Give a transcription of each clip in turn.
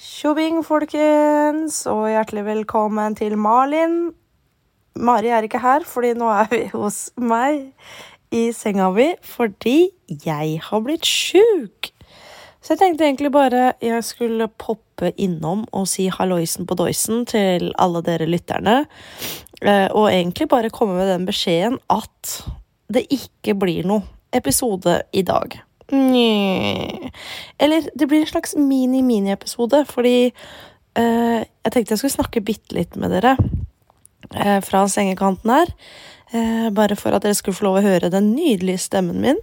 Tjobing, folkens, og hjertelig velkommen til Malin. Mari er ikke her, fordi nå er vi hos meg i senga mi fordi jeg har blitt sjuk. Så jeg tenkte egentlig bare jeg skulle poppe innom og si halloisen på doisen til alle dere lytterne. eh, Og egentlig bare komme med den beskjeden at det ikke blir noe episode i dag. Nja. Eller det blir en slags mini-mini-episode, fordi eh, jeg tenkte jeg skulle snakke bitte litt med dere eh, fra sengekanten her. Eh, bare for at dere skulle få lov å høre den nydelige stemmen min.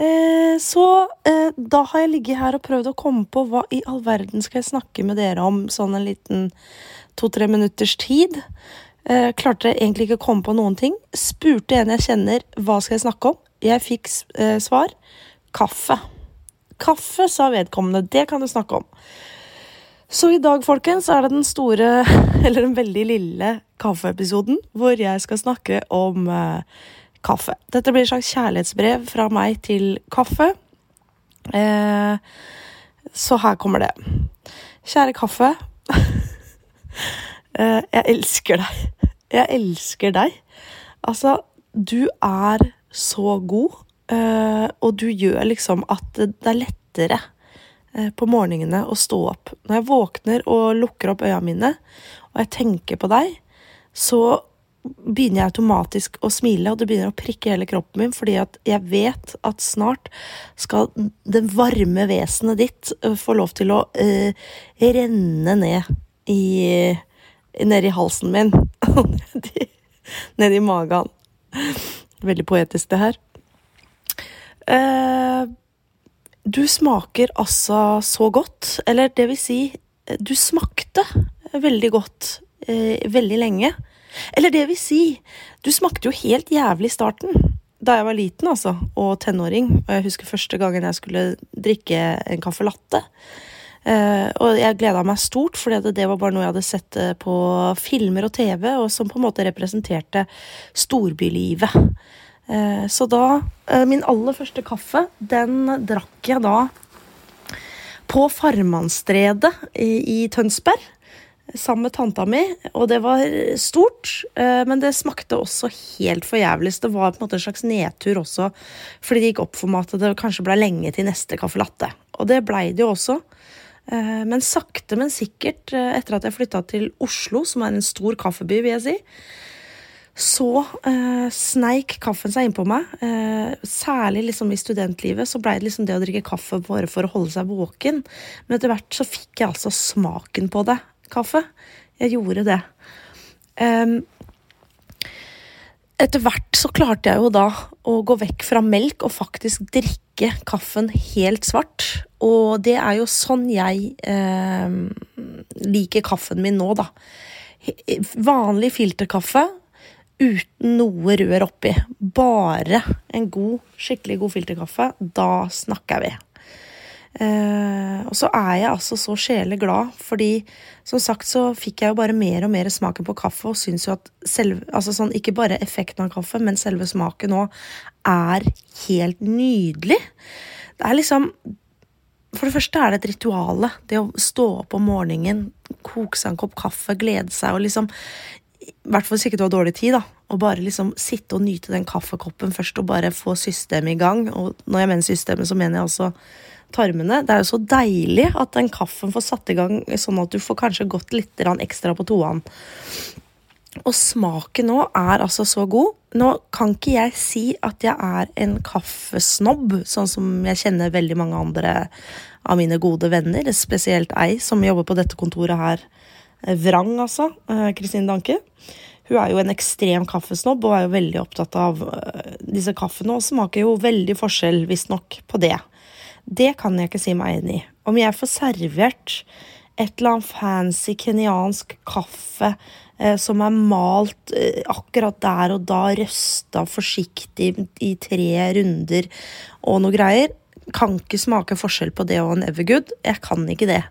Eh, så eh, da har jeg ligget her og prøvd å komme på hva i all verden skal jeg snakke med dere om sånn en liten to-tre minutters tid. Eh, klarte egentlig ikke å komme på noen ting. Spurte en jeg kjenner hva skal jeg snakke om. Jeg fikk svar kaffe. Kaffe, sa vedkommende. Det kan du snakke om. Så i dag, folkens, er det den store, eller den veldig lille kaffeepisoden hvor jeg skal snakke om eh, kaffe. Dette blir et slags kjærlighetsbrev fra meg til kaffe. Eh, så her kommer det. Kjære kaffe. eh, jeg elsker deg. Jeg elsker deg. Altså, du er så god, og du gjør liksom at det er lettere eh, på morgenene å stå opp. Når jeg våkner og lukker opp øya mine, og jeg tenker på deg, så begynner jeg automatisk å smile, og det begynner å prikke hele kroppen min, fordi at jeg vet at snart skal det varme vesenet ditt eh, få lov til å uh, renne ned i Nedi halsen min. nedi, ned ned i magen. Veldig poetisk, det her. Eh, du smaker altså så godt. Eller det vil si, du smakte veldig godt eh, veldig lenge. Eller det vil si, du smakte jo helt jævlig i starten. Da jeg var liten, altså, og tenåring. Og jeg husker første gangen jeg skulle drikke en caffè latte. Eh, og jeg gleda meg stort, fordi det, det var bare noe jeg hadde sett eh, på filmer og TV, og som på en måte representerte storbylivet. Eh, så da eh, Min aller første kaffe, den drakk jeg da på Farmannstredet i, Tønsberg. Sammen med tanta mi, og det var stort, eh, men det smakte også helt for jævlig. Så det var på en måte en slags nedtur også, fordi det gikk opp for meg at det kanskje ble lenge til neste caffè latte. Og det blei det jo også. Men sakte, men sikkert, etter at jeg flytta til Oslo, som er en stor kaffeby, vil jeg si, så eh, sneik kaffen seg innpå meg. Eh, særlig liksom i studentlivet så blei det liksom det å drikke kaffe bare for å holde seg våken. Men etter hvert så fikk jeg altså smaken på det. Kaffe. Jeg gjorde det. Em, etter hvert så klarte jeg jo da å gå vekk fra melk og faktisk drikke kaffen helt svart. Og det er jo sånn jeg eh, liker kaffen min nå, da. Vanlig filterkaffe uten noe rør oppi. Bare en god, skikkelig god filterkaffe. Da snakker vi. Eh, og så er jeg altså så sjeleglad, fordi som sagt så fikk jeg jo bare mer og mer smaken på kaffe, og syns jo at selve, altså sånn, ikke bare effekten av kaffe, men selve smaken òg er helt nydelig. Det er liksom For det første er det et rituale. Det å stå opp om morgenen, koke seg en kopp kaffe, glede seg og liksom I hvert fall hvis ikke du har dårlig tid, da. å bare liksom sitte og nyte den kaffekoppen først, og bare få systemet i gang. Og når jeg mener systemet, så mener jeg altså tarmene. Det er jo så deilig at den kaffen får satt i gang sånn at du får kanskje gått litt ekstra på toene. Og smaken nå er altså så god. Nå kan ikke jeg si at jeg er en kaffesnobb, sånn som jeg kjenner veldig mange andre av mine gode venner, spesielt ei som jobber på dette kontoret her. Eh, Vrang, altså. eh, Kristine Danke. Hun er jo en ekstrem kaffesnobb og er jo veldig opptatt av eh, disse kaffene, og smaker jo veldig forskjell, visstnok, på det. Det kan jeg ikke si meg enig i. Om jeg får servert et eller annet fancy kenyansk kaffe eh, som er malt eh, akkurat der og da, røsta forsiktig i tre runder og noe greier, kan ikke smake forskjell på det og en Evergood. Jeg kan ikke det.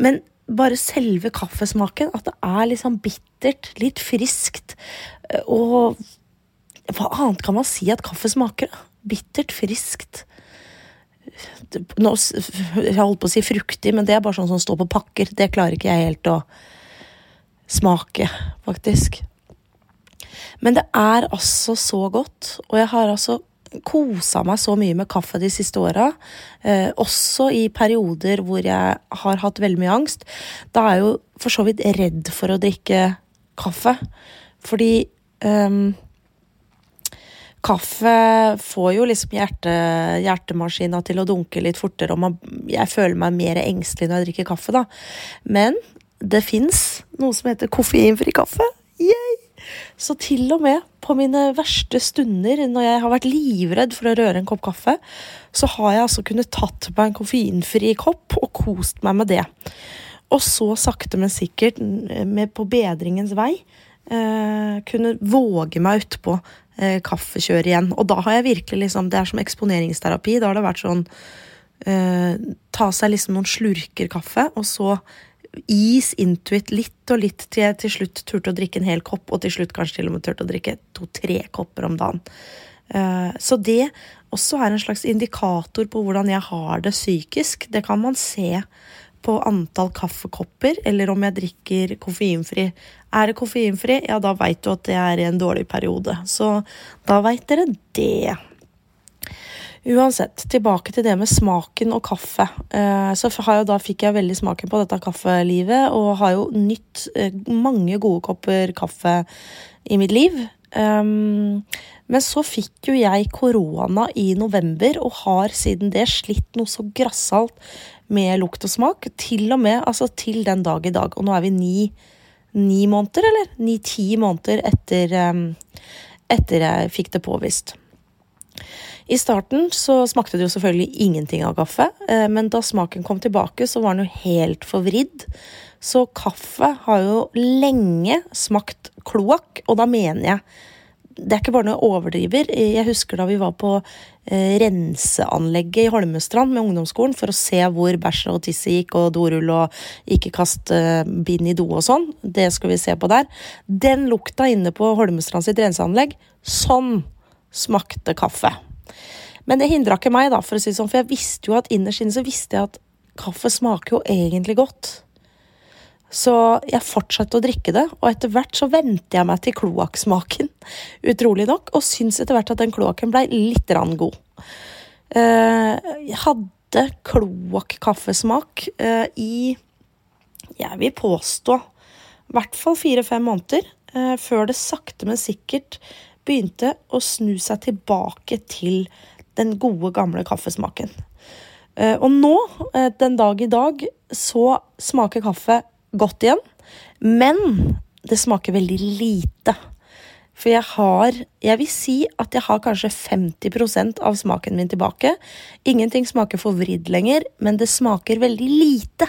Men bare selve kaffesmaken, at det er liksom bittert, litt friskt, eh, og hva annet kan man si at kaffe smaker? Bittert, friskt nå, Jeg holdt på å si fruktig, men det er bare sånn som står på pakker. Det klarer ikke jeg helt å smake, faktisk. Men det er altså så godt, og jeg har altså kosa meg så mye med kaffe de siste åra. Eh, også i perioder hvor jeg har hatt veldig mye angst. Da er jeg jo for så vidt redd for å drikke kaffe. Fordi um, kaffe får jo liksom hjerte, hjertemaskina til å dunke litt fortere, og man, jeg føler meg mer engstelig når jeg drikker kaffe, da. Men det fins noe som heter koffeinfri kaffe. Yay! Så til og med på mine verste stunder, når jeg har vært livredd for å røre en kopp kaffe, så har jeg altså kunnet tatt meg en koffeinfri kopp og kost meg med det. Og så sakte, men sikkert, med på bedringens vei, eh, kunne våge meg utpå eh, kaffekjøret igjen. Og da har jeg virkelig liksom Det er som eksponeringsterapi. Da har det vært sånn eh, Ta seg liksom noen slurker kaffe, og så is into it litt og litt til jeg til slutt turte å drikke en hel kopp, og til slutt kanskje til og med turte å drikke to-tre kopper om dagen. Eh, så det også er en slags indikator på hvordan jeg har det psykisk. Det kan man se på antall kaffekopper, eller om jeg drikker koffeinfri. Er det koffeinfri, ja, da veit du at det er i en dårlig periode. Så da veit dere det. Uansett, tilbake til det med smaken og kaffe. så så jeg, da fikk jeg veldig smaken på dette kaffelivet, og har jo nytt eh, mange gode kopper kaffe i mitt liv. Um, men så fikk jo jeg korona i november, og har siden det slitt noe så grassalt med lukt og smak. Til og med altså til den dag i dag. Og nå er vi ni, ni måneder, eller? Ni-ti måneder etter, um, etter jeg fikk det påvist. I starten så smakte det jo selvfølgelig ingenting av kaffe, eh, men da smaken kom tilbake, så var den jo helt forvridd. Så kaffe har jo lenge smakt kloakk, og da mener jeg det er ikke bare noe jeg overdriver. Jeg husker da vi var på eh, renseanlegget i Holmestrand med ungdomsskolen for å se hvor bæsj og tisse gikk, og dorull og ikke kast eh, bind i do og sånn. Det skal vi se på der. Den lukta inne på Holmestrand sitt renseanlegg, sånn smakte kaffe. Men det hindra ikke meg, da, for å si det sånn, for jeg visste jo at innerst inne så visste jeg at kaffe smaker jo egentlig godt. Så jeg fortsatte å drikke det, og etter hvert så vente jeg meg til kloakksmaken, utrolig nok, og syns etter hvert at den kloakken blei litt rann god. Eh, jeg hadde kloakkaffesmak eh, i jeg vil påstå i hvert fall fire-fem måneder, eh, før det sakte, men sikkert begynte å snu seg tilbake til den gode, gamle kaffesmaken. Eh, og nå, eh, den dag i dag, så smaker kaffe godt igjen. Men det smaker veldig lite. For jeg har Jeg vil si at jeg har kanskje 50% av smaken min tilbake. Ingenting smaker forvridd lenger, men det smaker veldig lite.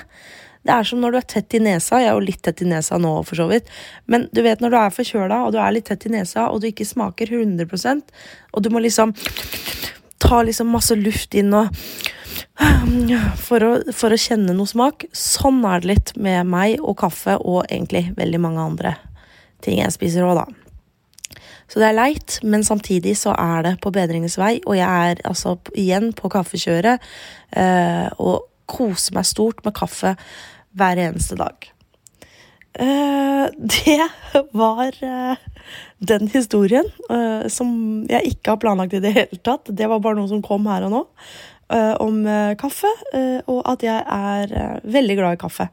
Det er som når du er tett i nesa. Jeg er jo litt tett i nesa nå, for så vidt. Men du vet når du er forkjøla og du er litt tett i nesa, og du ikke smaker 100% og du må liksom ta liksom masse luft inn og for å, for å, kjenne noe smak. Sånn er det litt med meg og kaffe og egentlig veldig mange andre ting jeg spiser òg, da. Så det er leit, men samtidig så er det på bedringens vei, og jeg er altså igjen på kaffekjøret eh, og koser meg stort med kaffe hver eneste dag. Uh, det var uh, den historien uh, som jeg ikke har planlagt i det hele tatt. Det var bare noe som kom her og nå. om kaffe, og at jeg er veldig glad i kaffe.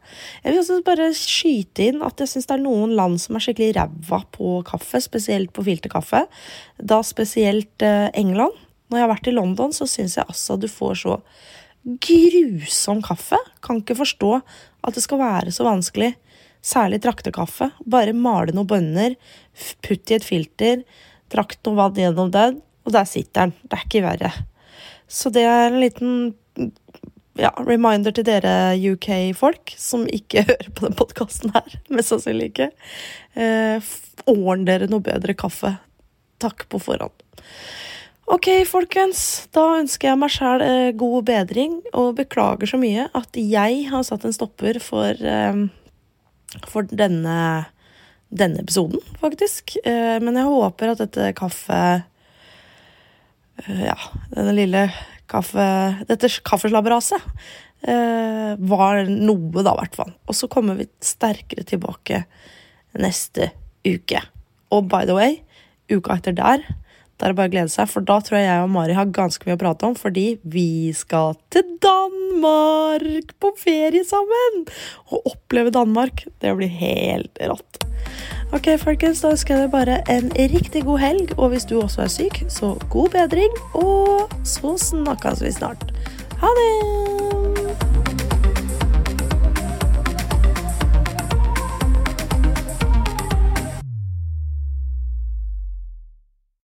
Jeg vil også bare skyte inn at jeg syns det er noen land som er skikkelig ræva på kaffe, spesielt på filterkaffe. Da spesielt England. Når jeg har vært i London, så syns jeg altså du får så grusom kaffe. Kan ikke forstå at det skal være så vanskelig. Særlig traktekaffe. Bare male noen bønner, putt i et filter, trakt noe vann gjennom den, og der sitter den. Det er ikke verre. Så det er en liten ja, reminder til dere UK-folk som ikke hører på den podkasten her. Mest sannsynlig ikke. Eh, ordn dere noe bedre kaffe. Takk på forhånd. Ok, folkens. Da ønsker jeg meg sjæl eh, god bedring, og beklager så mye at jeg har satt en stopper for, eh, for denne, denne episoden, faktisk. Eh, men jeg håper at dette kaffe... Ja, denne lille kaffe, dette kaffeslabberaset var noe, da, i hvert fall. Og så kommer vi sterkere tilbake neste uke. Og by the way, uka etter der, da er det bare å glede seg, for da tror jeg jeg og Mari har ganske mye å prate om, fordi vi skal til Danmark på ferie sammen! Og oppleve Danmark. Det blir helt rått. Ok, folkens, da ønsker jeg deg bare en riktig god helg, og hvis du også er syk, så god bedring, og så snakkes vi snart. Ha det!